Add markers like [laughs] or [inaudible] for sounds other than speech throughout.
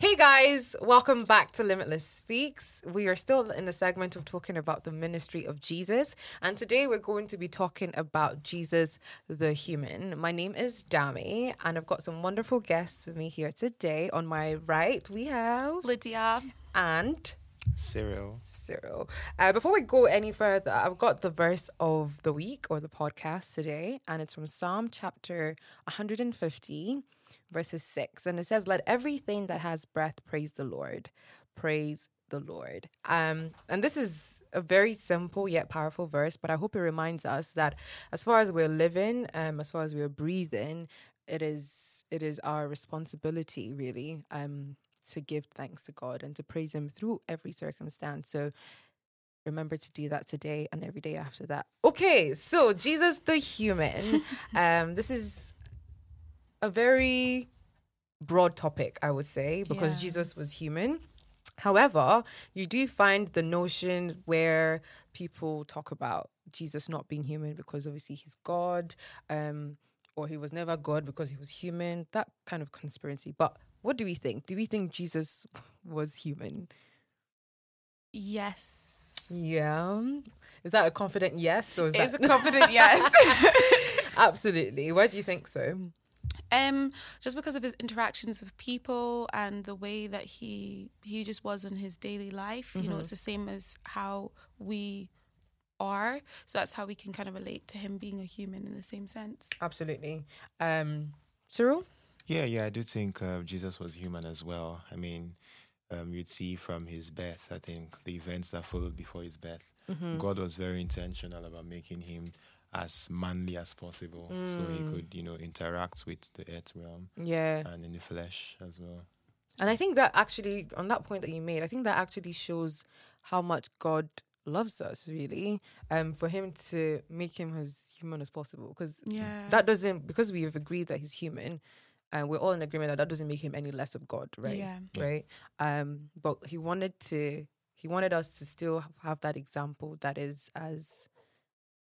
Hey guys, welcome back to Limitless Speaks. We are still in the segment of talking about the ministry of Jesus, and today we're going to be talking about Jesus the human. My name is Dami, and I've got some wonderful guests with me here today. On my right, we have Lydia. and Cyril. Cyril. Uh, before we go any further, I've got the verse of the week or the podcast today, and it's from Psalm chapter 150, verses 6. And it says, Let everything that has breath praise the Lord. Praise the Lord. Um, and this is a very simple yet powerful verse, but I hope it reminds us that as far as we're living, um, as far as we're breathing, it is it is our responsibility really um to give thanks to God and to praise him through every circumstance. So remember to do that today and every day after that. Okay, so Jesus the human. [laughs] um this is a very broad topic, I would say, because Yeah. Jesus was human. However, you do find the notion where people talk about Jesus not being human because obviously he's God, um, or he was never God because he was human, that kind of conspiracy. But what do we think? Do we think Jesus [laughs] was human? Yes. Yeah. Is that a confident yes? Or is It's a confident yes. [laughs] [laughs] absolutely? Why do you think so? Um, just because of his interactions with people and the way that he he just was in his daily life. You know, it's the same as how we are. So that's how we can kind of relate to him being a human in the same sense. Absolutely. Um, Cyril? Yeah, yeah, I do think uh, Jesus was human as well. I mean, um, you'd see from his birth, I think, the events that followed before his birth, God was very intentional about making him as manly as possible so he could, you know, interact with the earth realm Yeah. and in the flesh as well. And I think that actually, on that point that you made, I think that actually shows how much God loves us, really, um, for him to make him as human as possible. Because Yeah. that doesn't, because we have agreed that he's human, and we're all in agreement that that doesn't make him any less of God, right? Yeah. Right. Um, but he wanted to, he wanted us to still have that example that is as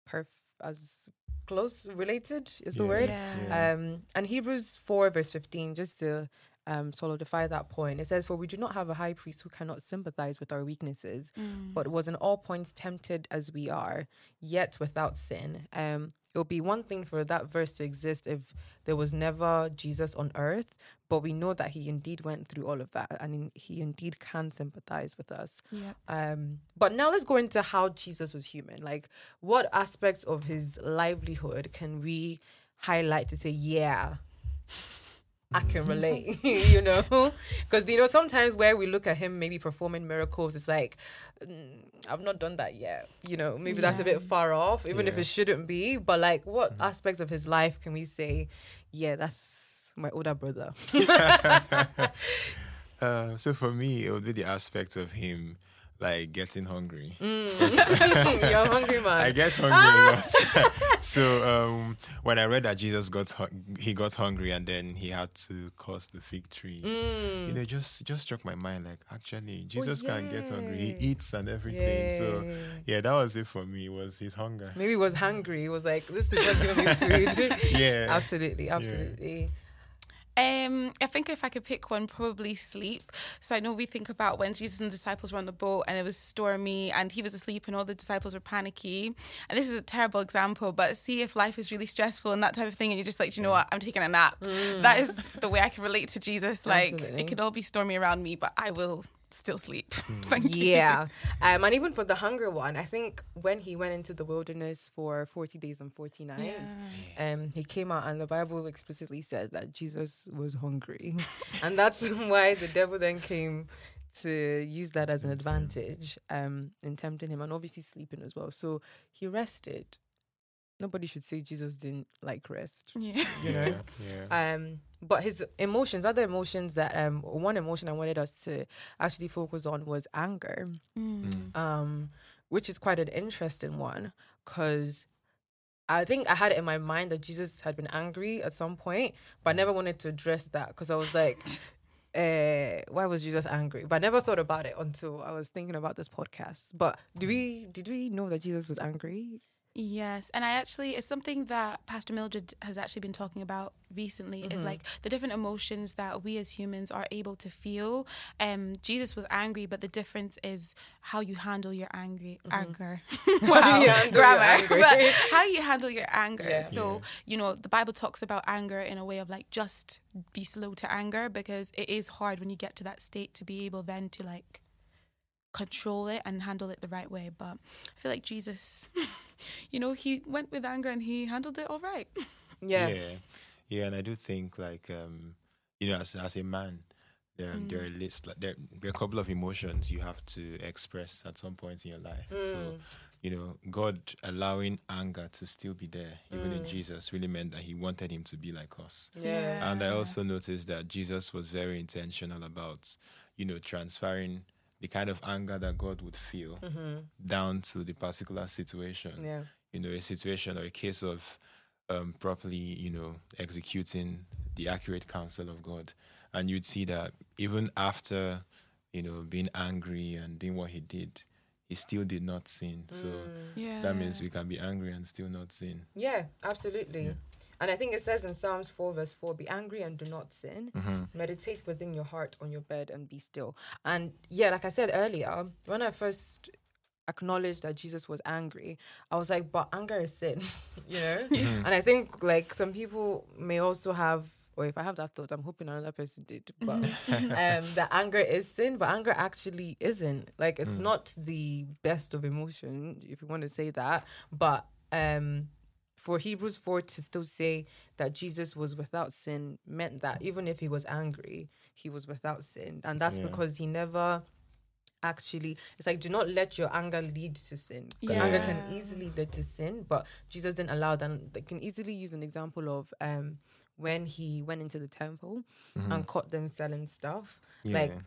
perf, as close related is the Yeah. word. Yeah. Um, and Hebrews 4, verse 15, just to um, solidify that point, it says, For we do not have a high priest who cannot sympathize with our weaknesses, Mm. but was in all points tempted as we are, yet without sin. Um, it would be one thing for that verse to exist if there was never Jesus on earth, but we know that he indeed went through all of that and he indeed can sympathize with us. Yeah. Um, but now let's go into how Jesus was human. Like, what aspects of his livelihood can we highlight to say, yeah, I can relate, [laughs] you know? Because, you know, sometimes where we look at him maybe performing miracles, it's like, mm, I've not done that yet. You know, maybe that's a bit far off, even if it shouldn't be. But, like, what aspects of his life can we say, yeah, that's my older brother? [laughs] [laughs] Uh, so for me, it would be the aspect of him like getting hungry. Mm. [laughs] [laughs] You're hungry man. I get hungry a lot. [laughs] so um, when I read that Jesus got he got hungry and then he had to curse the fig tree, Mm. you know, just just struck my mind like actually Jesus can get hungry. He eats and everything. So Yeah. yeah, that was it for me. Was his hunger? Maybe he was hungry. He was like, this is just giving me food. Yeah. absolutely, absolutely. Um, I think if I could pick one, probably sleep. So I know we think about when Jesus and the disciples were on the boat and it was stormy and he was asleep and all the disciples were panicky. And this is a terrible example, but see if life is really stressful and that type of thing, and you're just like, "Do you know what, I'm taking a nap. That is the way I can relate to Jesus. Like Absolutely. it could all be stormy around me, but I will still sleep. [laughs] Thank you. Yeah. Um, and even for the hunger one, I think when he went into the wilderness for 40 days and 40 nights, um, he came out and the Bible explicitly said that Jesus was hungry. [laughs] and that's [laughs] why the devil then came to use that as an advantage um, in tempting him and obviously sleeping as well. So he rested. Nobody should say Jesus didn't like rest. Yeah. You know? Yeah. yeah. Um, but his emotions, other emotions that um, one emotion I wanted us to actually focus on was anger, Mm. um, which is quite an interesting one because I think I had it in my mind that Jesus had been angry at some point, but I never wanted to address that because I was like, uh, [laughs] why was Jesus angry? But I never thought about it until I was thinking about this podcast. But do we did we know that Jesus was angry? Yes, and I actually it's something that Pastor Mildred has actually been talking about recently is like the different emotions that we as humans are able to feel. Um Jesus was angry, but the difference is how you handle your angry anger. [laughs] [laughs] wow, you grammar. [laughs] anger. but how you handle your anger. Yeah. So, Yeah. you know, the Bible talks about anger in a way of like just be slow to anger because it is hard when you get to that state to be able then to like control it and handle it the right way. But I feel like Jesus, [laughs] you know, he went with anger and he handled it all right. [laughs] Yeah. yeah, yeah, and I do think like um, you know, as as a man, there Mm. there are lists like there there are a couple of emotions you have to express at some point in your life. So Mm. you know, God allowing anger to still be there, even in Mm. Jesus, really meant that He wanted him to be like us. Yeah. And I also noticed that Jesus was very intentional about, you know, transferring the kind of anger that God would feel down to the particular situation Mm-hmm. Yeah. you know, a situation or a case of um, properly, you know, executing the accurate counsel of God. And you'd see that even after, you know, being angry and doing what he did, he still did not sin. So Yeah. that means we can be angry and still not sin. Yeah, absolutely. And I think it says in Psalms 4, verse 4 be angry and do not sin. Meditate within your heart on your bed and be still. And yeah, like I said earlier, when I first acknowledged that Jesus was angry, I was like, but anger is sin, [laughs] you know? [laughs] And I think like some people may also have. Or if I have that thought, I'm hoping another person did. But [laughs] um, that anger is sin, but anger actually isn't. Like it's not the best of emotion, if you want to say that. But um, for Hebrews 4 to still say that Jesus was without sin meant that even if he was angry, he was without sin. And that's Yeah. because he never actually it's like do not let your anger lead to sin 'Cause anger can easily lead to sin but jesus didn't allow that they can easily use an example of um when he went into the temple and caught them selling stuff like Yeah.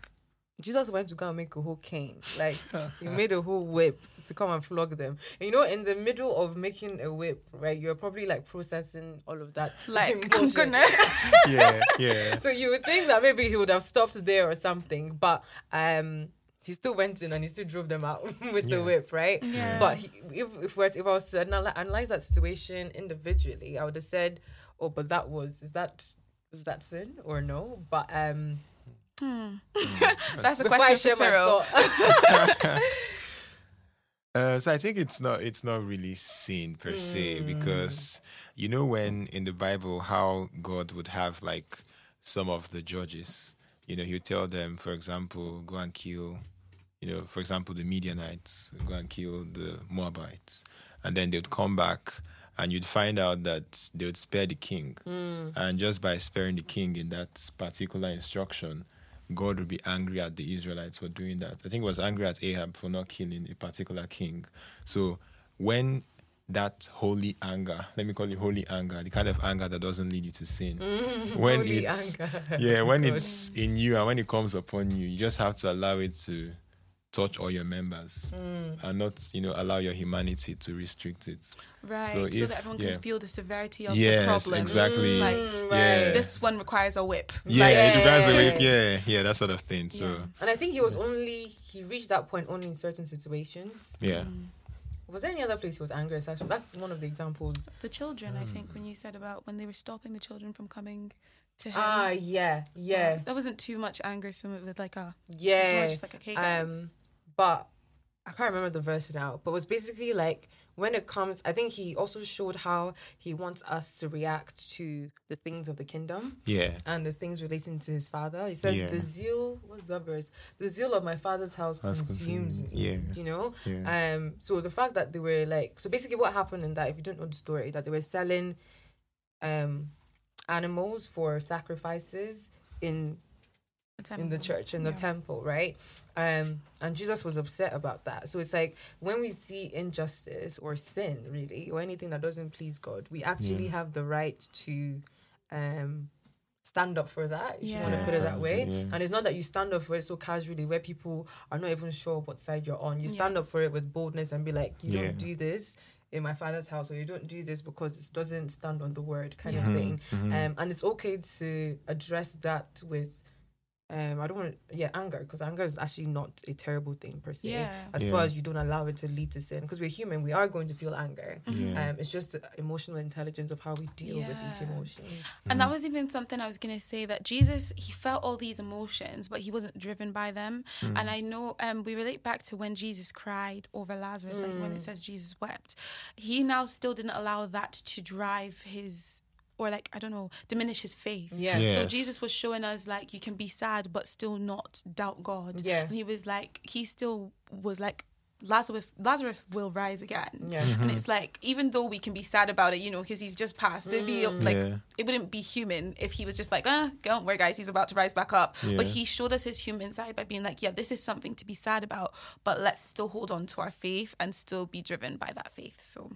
Jesus went to go and make a whole cane. Like [laughs] he made a whole whip to come and flog them. And you know, in the middle of making a whip, right, you're probably like processing all of that. [laughs] Like, I'm gonna. [laughs] yeah, yeah. So you would think that maybe he would have stopped there or something, but um he still went in and he still drove them out with the whip, right? Yeah. But he, if if, we're, if I was to anal- analyze that situation individually, I would have said, "Oh, but that was is that was that sin or no?" But um, That's a before question share for Cyril. thought, [laughs] Uh, so I think it's not it's not really sin per se hmm. because you know when in the Bible how God would have like some of the judges, you know, he would tell them, for example, go and kill, you know, for example, the Midianites, go and kill the Moabites, and then they would come back and you'd find out that they would spare the king, hmm. and just by sparing the king in that particular instruction, God would be angry at the Israelites for doing that. I think he was angry at Ahab for not killing a particular king. So when that holy anger, let me call it holy anger, the kind of anger that doesn't lead you to sin. Mm, [laughs] when Holy it's anger. yeah, [laughs] oh when Good. it's in you and when it comes upon you, you just have to allow it to touch all your members and not, you know, allow your humanity to restrict it. Right. So So, that everyone yeah. can feel the severity of the Yes, problem. exactly. It's like, Mm, Yeah. this one requires a whip. Yeah, Like- it requires a Yeah. whip, yeah, yeah, that sort of thing. So Yeah. And I think he was only he reached that point only in certain situations. yeah. Mm. Was there any other place he was angry aside that's one of the examples. The children, I Mm. think, when you said about when they were stopping the children from coming to him. Ah yeah, yeah. That wasn't too much anger, so it was like a, it's more Yeah. just like, okay, guys. Um but I can't remember the verse now, but it was basically like when it comes I think he also showed how he wants us to react to the things of the kingdom Yeah. and the things relating to his father. He says Yeah. the zeal what's that verse? The zeal of my father's house House consumes consumes- me. yeah. You know? Yeah. Um, so the fact that they were like, so basically, what happened in that, if you don't know the story, that they were selling um animals for sacrifices in in the church in the Yeah. temple, right? Um, and Jesus was upset about that. So it's like when we see injustice or sin, really, or anything that doesn't please God, we actually Yeah. have the right to um stand up for that if you want to put it that way Yeah. and it's not that you stand up for it so casually where people are not even sure what side you're on you Yeah. stand up for it with boldness and be like you Yeah. don't do this in my father's house or you don't do this because it doesn't stand on the word kind Yeah. of thing Mhm. um, and it's okay to address that with um, I don't want to, yeah, anger, because anger is actually not a terrible thing per se, Yeah. as Yeah. far as you don't allow it to lead to sin. Because we're human, we are going to feel anger. Yeah. Um, it's just the emotional intelligence of how we deal with each Yeah. emotion. And that was even something I was going to say that Jesus, he felt all these emotions, but he wasn't driven by them. And I know um, we relate back to when Jesus cried over Lazarus, like when it says Jesus wept. He now still didn't allow that to drive his, or like, I don't know, diminish his faith. Yeah. Yeah. So Jesus was showing us like you can be sad, but still not doubt God. Yeah. And he was like, he still was like, Lazarus, Lazarus will rise again. Yeah. And it's like, even though we can be sad about it, you know, because he's just passed, it'd be like, Yeah. it wouldn't be human if he was just like, ah, don't worry, guys, he's about to rise back up. But he showed us his human side by being like, yeah, this is something to be sad about, but let's still hold on to our faith and still be driven by that faith. So,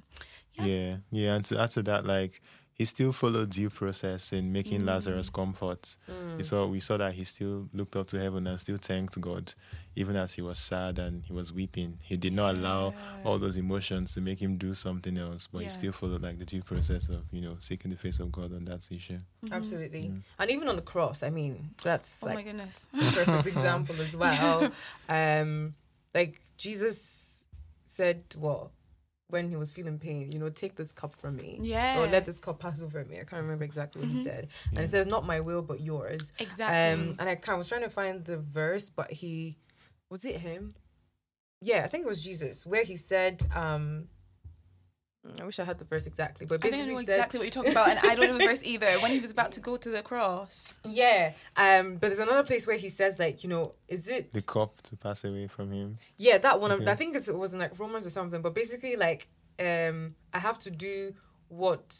yeah. Yeah, yeah, and to add to that, like he still followed due process in making Mm. Lazarus comfort. We saw we saw that he still looked up to heaven and still thanked God, even as he was sad and he was weeping. He did not allow all those emotions to make him do something else, but he still followed like the due process of you know seeking the face of God on that issue. Absolutely. And even on the cross, I mean, that's oh my goodness. perfect [laughs] example as well. [laughs] Um, like Jesus said, well, when he was feeling pain, you know, take this cup from me. Yeah. Or let this cup pass over me. I can't remember exactly what he said. And it says, not my will, but yours. Exactly. Um, and I kind of was trying to find the verse, but he, was it him? Yeah, I think it was Jesus, where he said, um, I wish I had the verse exactly, but I think I basically know said, exactly what you're talking about, and I don't know the verse [laughs] either. When he was about to go to the cross. yeah. Um, but there's another place where he says, like, you know, is it The cup to pass away from him. Yeah, that one. Okay. I think it was in like Romans or something. But basically, like, um, I have to do what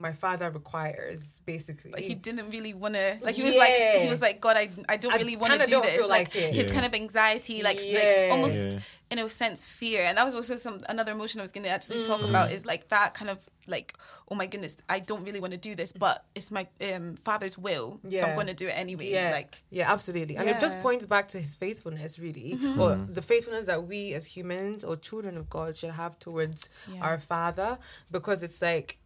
my father requires. Basically, But he didn't really want to. Like he was like he was like God. I I don't I really want to do don't this. feel Like, like it. his Yeah. kind of anxiety, like Yeah. like almost Yeah. in a sense fear, and that was also some another emotion I was going to actually talk Mm. about is like that kind of like oh my goodness, I don't really want to do this, but it's my um, father's will, so I'm going to do it anyway. yeah, Like yeah, absolutely. And it just points back to his faithfulness, really, or the faithfulness that we as humans or children of God should have towards Yeah. our Father, because it's like.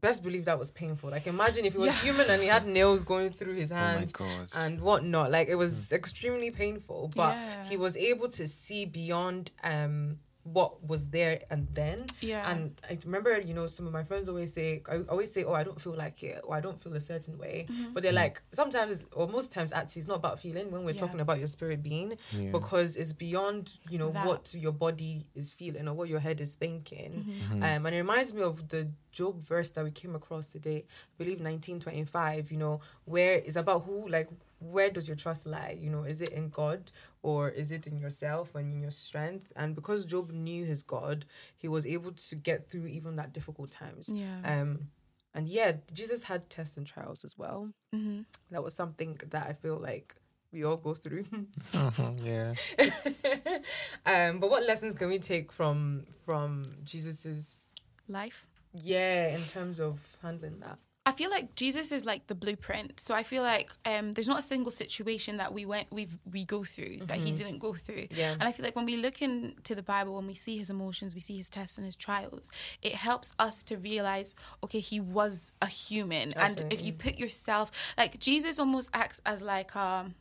Best believe that was painful. Like, imagine if he was Yeah. human and he had nails going through his Oh hands. God. and whatnot. Like it was extremely painful, but Yeah. he was able to see beyond um what was there and then. Yeah. And I remember, you know, some of my friends always say, I always say, oh, I don't feel like it, or I don't feel a certain way. Mm-hmm. But they're like, sometimes, or most times, actually, it's not about feeling when we're Yeah. talking about your spirit being, Yeah. because it's beyond, you know, That. what your body is feeling or what your head is thinking. Mm-hmm. Um, and it reminds me of the Job verse that we came across today, I believe 1925, you know, where it's about who, like, where does your trust lie? You know, is it in God or is it in yourself and in your strength? And because Job knew his God, he was able to get through even that difficult times. yeah. Um, and yeah, Jesus had tests and trials as well. hmm That was something that I feel like we all go through. [laughs] yeah. [laughs] um, but what lessons can we take from from Jesus's Life. yeah in terms of handling that? I feel like Jesus is like the blueprint. So I feel like um, there's not a single situation that we went we we go through that he didn't go through. Yeah. And I feel like when we look into the Bible, when we see his emotions, we see his tests and his trials, it helps us to realize, okay, he was a human. And if you put yourself like Jesus almost acts as like um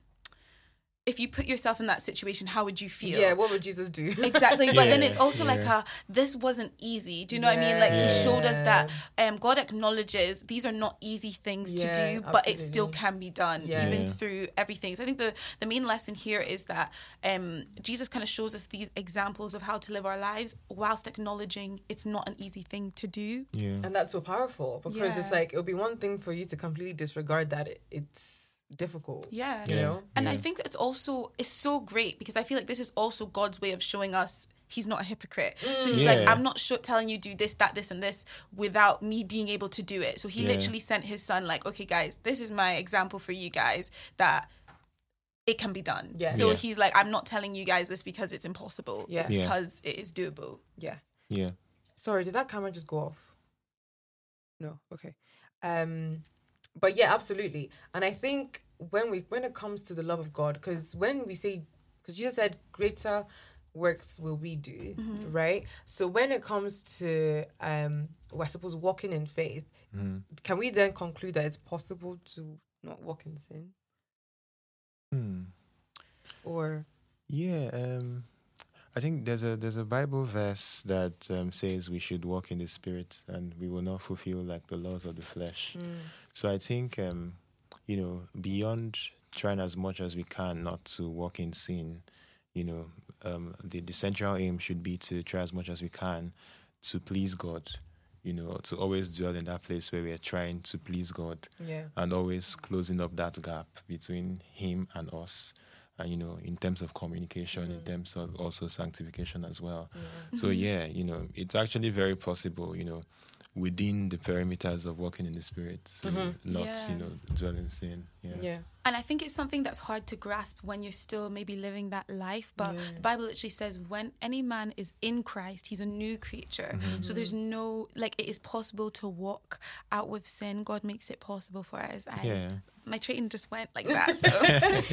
if you put yourself in that situation, how would you feel? Yeah, what would Jesus do? [laughs] Exactly, but then it's also like yeah. a this wasn't easy. Do you know what I mean? Like he showed us that um, God acknowledges these are not easy things Yeah, to do, but it still can be done Yeah. even Yeah. through everything. So I think the the main lesson here is that um, Jesus kind of shows us these examples of how to live our lives whilst acknowledging it's not an easy thing to do. Yeah. and that's so powerful because it's like it'll be one thing for you to completely disregard that it, it's difficult. Yeah. You know? And I think it's also it's so great because I feel like this is also God's way of showing us he's not a hypocrite. So he's like, I'm not sure telling you do this, that, this, and this without me being able to do it. So he Yeah. literally sent his son, like, okay, guys, this is my example for you guys that it can be done. Yeah. So Yeah. he's like, I'm not telling you guys this because it's impossible. Yeah. It's Yeah. because it is doable. Yeah. Yeah. Sorry, did that camera just go off? No. Okay. Um, but yeah, absolutely. And I think when we when it comes to the love of God, because when we say, because Jesus said, "Greater works will we do," right? So when it comes to, um, well, I suppose walking in faith, can we then conclude that it's possible to not walk in sin? Hmm. or Yeah, um, I think there's a there's a Bible verse that um, says we should walk in the Spirit and we will not fulfill like the laws of the flesh. So I think um, you know beyond trying as much as we can not to walk in sin, you know, um, the the central aim should be to try as much as we can to please God. You know, to always dwell in that place where we are trying to please God yeah. and always closing up that gap between him and us and you know in terms of communication in mm. terms of also sanctification as well. So yeah you know it's actually very possible you know within the perimeters of walking in the spirit. So mm-hmm. not Yeah. you know dwelling in sin yeah Yeah. And I think it's something that's hard to grasp when you're still maybe living that life. But Yeah. the Bible literally says, when any man is in Christ, he's a new creature. So there's no, like, it is possible to walk out with sin. God makes it possible for us. I, yeah My training just went like that. [laughs] So.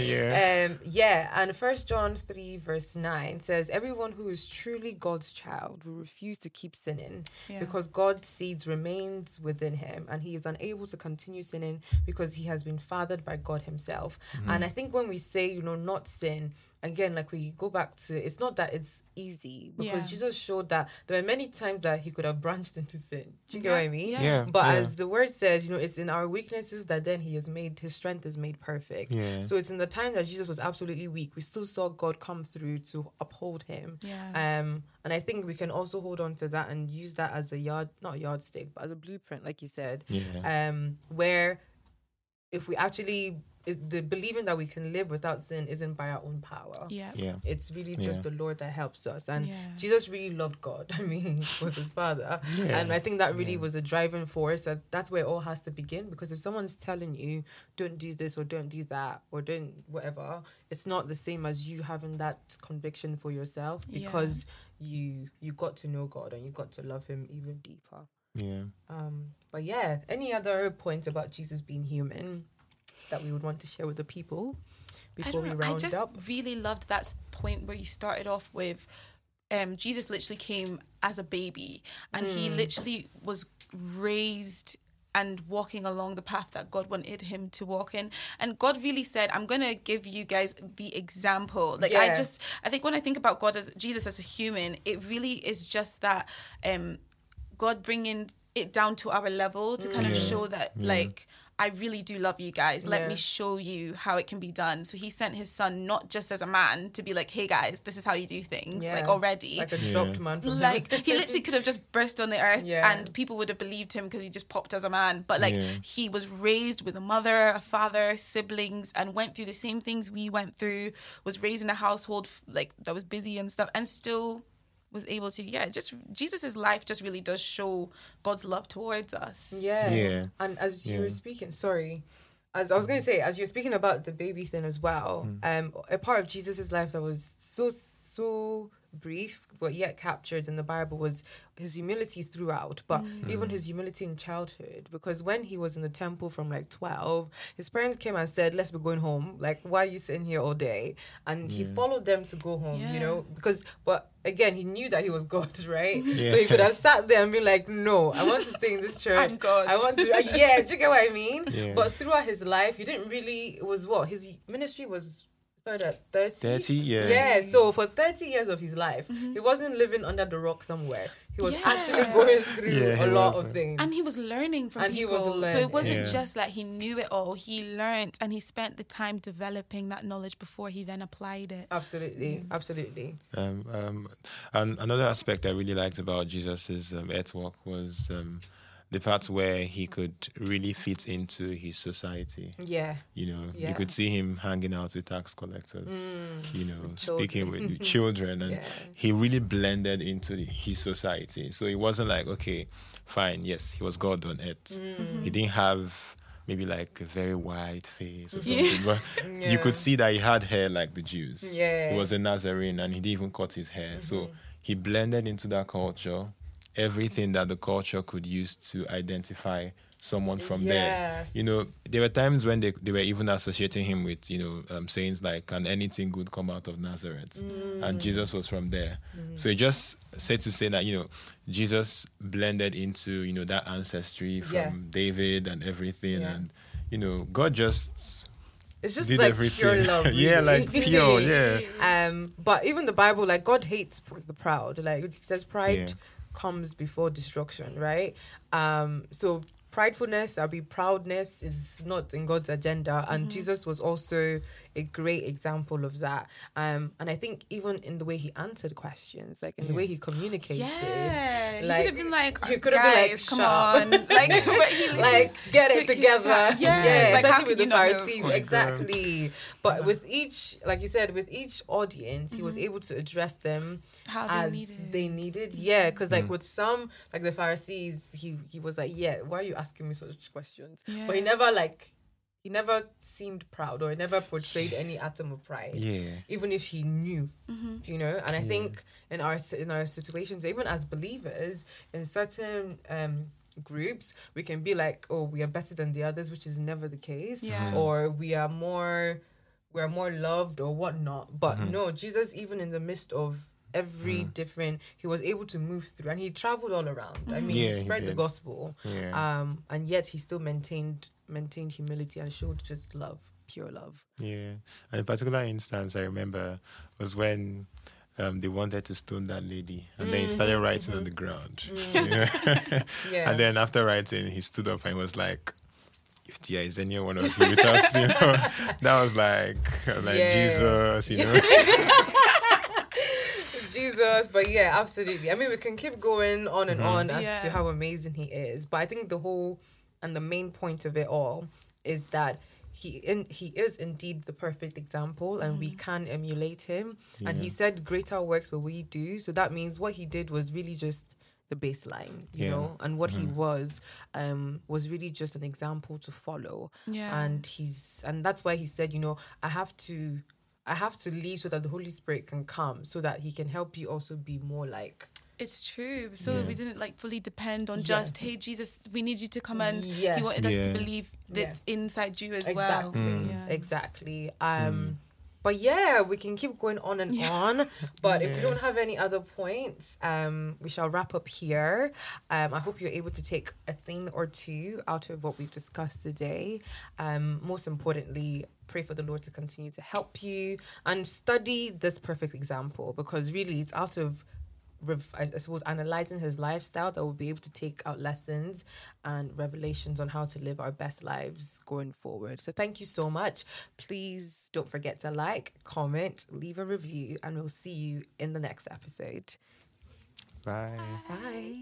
yeah Um, yeah, and First John three verse nine says, "Everyone who is truly God's child will refuse to keep sinning, Yeah. because God's seeds remains within him, and he is unable to continue sinning because he has been fathered by God Himself." And I think when we say, you know, not sin. Again, like we go back to, it's not that it's easy because Yeah. Jesus showed that there were many times that he could have branched into sin. Do you get what I mean? Yeah. yeah But yeah. as the word says, you know, it's in our weaknesses that then he has made his strength is made perfect. Yeah. So it's in the time that Jesus was absolutely weak, we still saw God come through to uphold him. Yeah. Um, and I think we can also hold on to that and use that as a yard, not yardstick, but as a blueprint, like you said. yeah Um, where if we actually the believing that we can live without sin isn't by our own power. yeah. yeah It's really just Yeah. the Lord that helps us. And Yeah. Jesus really loved God. [laughs] I mean, he was his father. Yeah. And I think that really Yeah. was a driving force. That that's where it all has to begin. Because if someone's telling you, don't do this or don't do that or don't whatever, it's not the same as you having that conviction for yourself Yeah. because you you got to know God and you got to love him even deeper. Yeah Um, but yeah, any other points about Jesus being human that we would want to share with the people before we know. round I just up? really loved that point where you started off with um, Jesus literally came as a baby and he Hmm. literally was raised and walking along the path that God wanted him to walk in. And God really said, I'm going to give you guys the example. Like, I just, I think when I think about God as Jesus as a human, it really is just that um, God bringing it down to our level to kind of show that, like, I really do love you guys. Let Yeah. me show you how it can be done. So he sent his son not just as a man to be like, hey guys, this is how you do things, like already. Like a Yeah. man from Like he literally could have just burst on the earth Yeah. and people would have believed him because he just popped as a man. But like Yeah. he was raised with a mother, a father, siblings, and went through the same things we went through. Was raised in a household like that was busy and stuff, and still was able to. Yeah, just Jesus's life just really does show God's love towards us. Yeah. Yeah. And as you Yeah. were speaking, sorry, as I was going to say, as you're speaking about the baby thing as well, um, a part of Jesus's life that was so so brief but yet captured in the Bible was his humility throughout, but even his humility in childhood. Because when he was in the temple from like twelve, his parents came and said, "Let's be going home. Like, why are you sitting here all day?" And he followed them to go home. You know, because but again, he knew that he was God, [laughs] right? Yeah. So he could have sat there and been like, "No, I want to stay in this [laughs] church. I'm God. I want to." uh, yeah, do you get what I mean? [laughs] Yeah. But throughout his life, he didn't really. It was what his ministry was started at thirty. 30 yeah Yeah, so for 30 years of his life, he wasn't living under the rock somewhere. He was Yeah. actually going through Yeah, a lot wasn't. of things. And he was learning from And he was people. so it wasn't Yeah. just like he knew it all. He learned and he spent the time developing that knowledge before he then applied it. absolutely, absolutely. Um, um, and another aspect I really liked about Jesus' um, earth walk was um, the part where he could really fit into his society. Yeah. You know, Yeah. you could see him hanging out with tax collectors, mm. you know, children. speaking with, [laughs] with children, and Yeah. he really blended into the, his society. So it wasn't like, okay, fine, yes, he was God on earth. Mm. He didn't have maybe like a very white face or [laughs] something, but Yeah. you could see that he had hair like the Jews. Yeah. He was a Nazarene and he didn't even cut his hair. So mm-hmm. he blended into that culture, everything that the culture could use to identify someone from there. You know, there were times when they, they were even associating him with, you know, um, sayings like, can anything good come out of Nazareth? Mm. And Jesus was from there. So it just said to say that, you know, Jesus blended into, you know, that ancestry from Yeah. David and everything. Yeah. And, you know, God just It's just Did like everything. pure love. [laughs] yeah, like pure. Yeah. [laughs] Um, but even the Bible, like God hates the proud. Like it says, pride Yeah. Comes before destruction, right? Um, so pridefulness, I'll be proudness is not in God's agenda, and Jesus was also a great example of that. Um, and I think even in the way he answered questions, like in the way he communicated, Yeah, he could have been like, he "Oh, could have been like, come "Shut on, [laughs] like, but he like get it together. Yeah, yeah, like, especially with the you not know? Pharisees, my God. exactly. But with each, like you said, with each audience, he was able to address them How they as needed. they needed. Yeah, because like with some, like the Pharisees, he he was like, yeah, why are you asking me such questions? But he never like. He never seemed proud or he never portrayed any atom of pride Yeah. even if he knew Mm-hmm. you know and i think in our in our situations even as believers in certain um groups we can be like oh we are better than the others which is never the case Yeah. or we are more we are more loved or whatnot but no jesus even in the midst of every mm. different he was able to move through and he traveled all around i mm-hmm. mean Yeah, he he spread the gospel Yeah. um and yet he still maintained maintained humility and showed just love pure love Yeah. And a particular instance I remember was when um, they wanted to stone that lady, and then he mm. started writing on mm-hmm. the ground. Mm. [laughs] Yeah. [laughs] yeah And then after writing, he stood up and was like, "If there is any one of you with us, you know." [laughs] That was like, was like Yeah. Jesus, you know. Jesus, but yeah, absolutely. I mean, we can keep going on and mm-hmm. on as to how amazing he is, but I think the whole and the main point of it all is that he in, he is indeed the perfect example, and we mm-hmm. can emulate him. And he said, "Greater works will we do." So that means what he did was really just the baseline, you Yeah. know, and what he mm-hmm. was um was really just an example to follow Yeah. and he's and that's why he said you know i have to i have to leave so that the holy spirit can come so that he can help you also be more like It's true. So Yeah. we didn't like fully depend on Yeah. just, hey Jesus, we need you to come and Yeah. he wanted us Yeah. to believe that's inside you as exactly well. Yeah. exactly um but yeah we can keep going on and on [laughs] but if we don't have any other points um we shall wrap up here um i hope you're able to take a thing or two out of what we've discussed today um most importantly pray for the lord to continue to help you and study this perfect example because really it's out of rev- I I suppose analyzing his lifestyle that we'll be able to take out lessons and revelations on how to live our best lives going forward. So thank you so much. Please don't forget to like, comment, leave a review, and we'll see you in the next episode. Bye. Bye.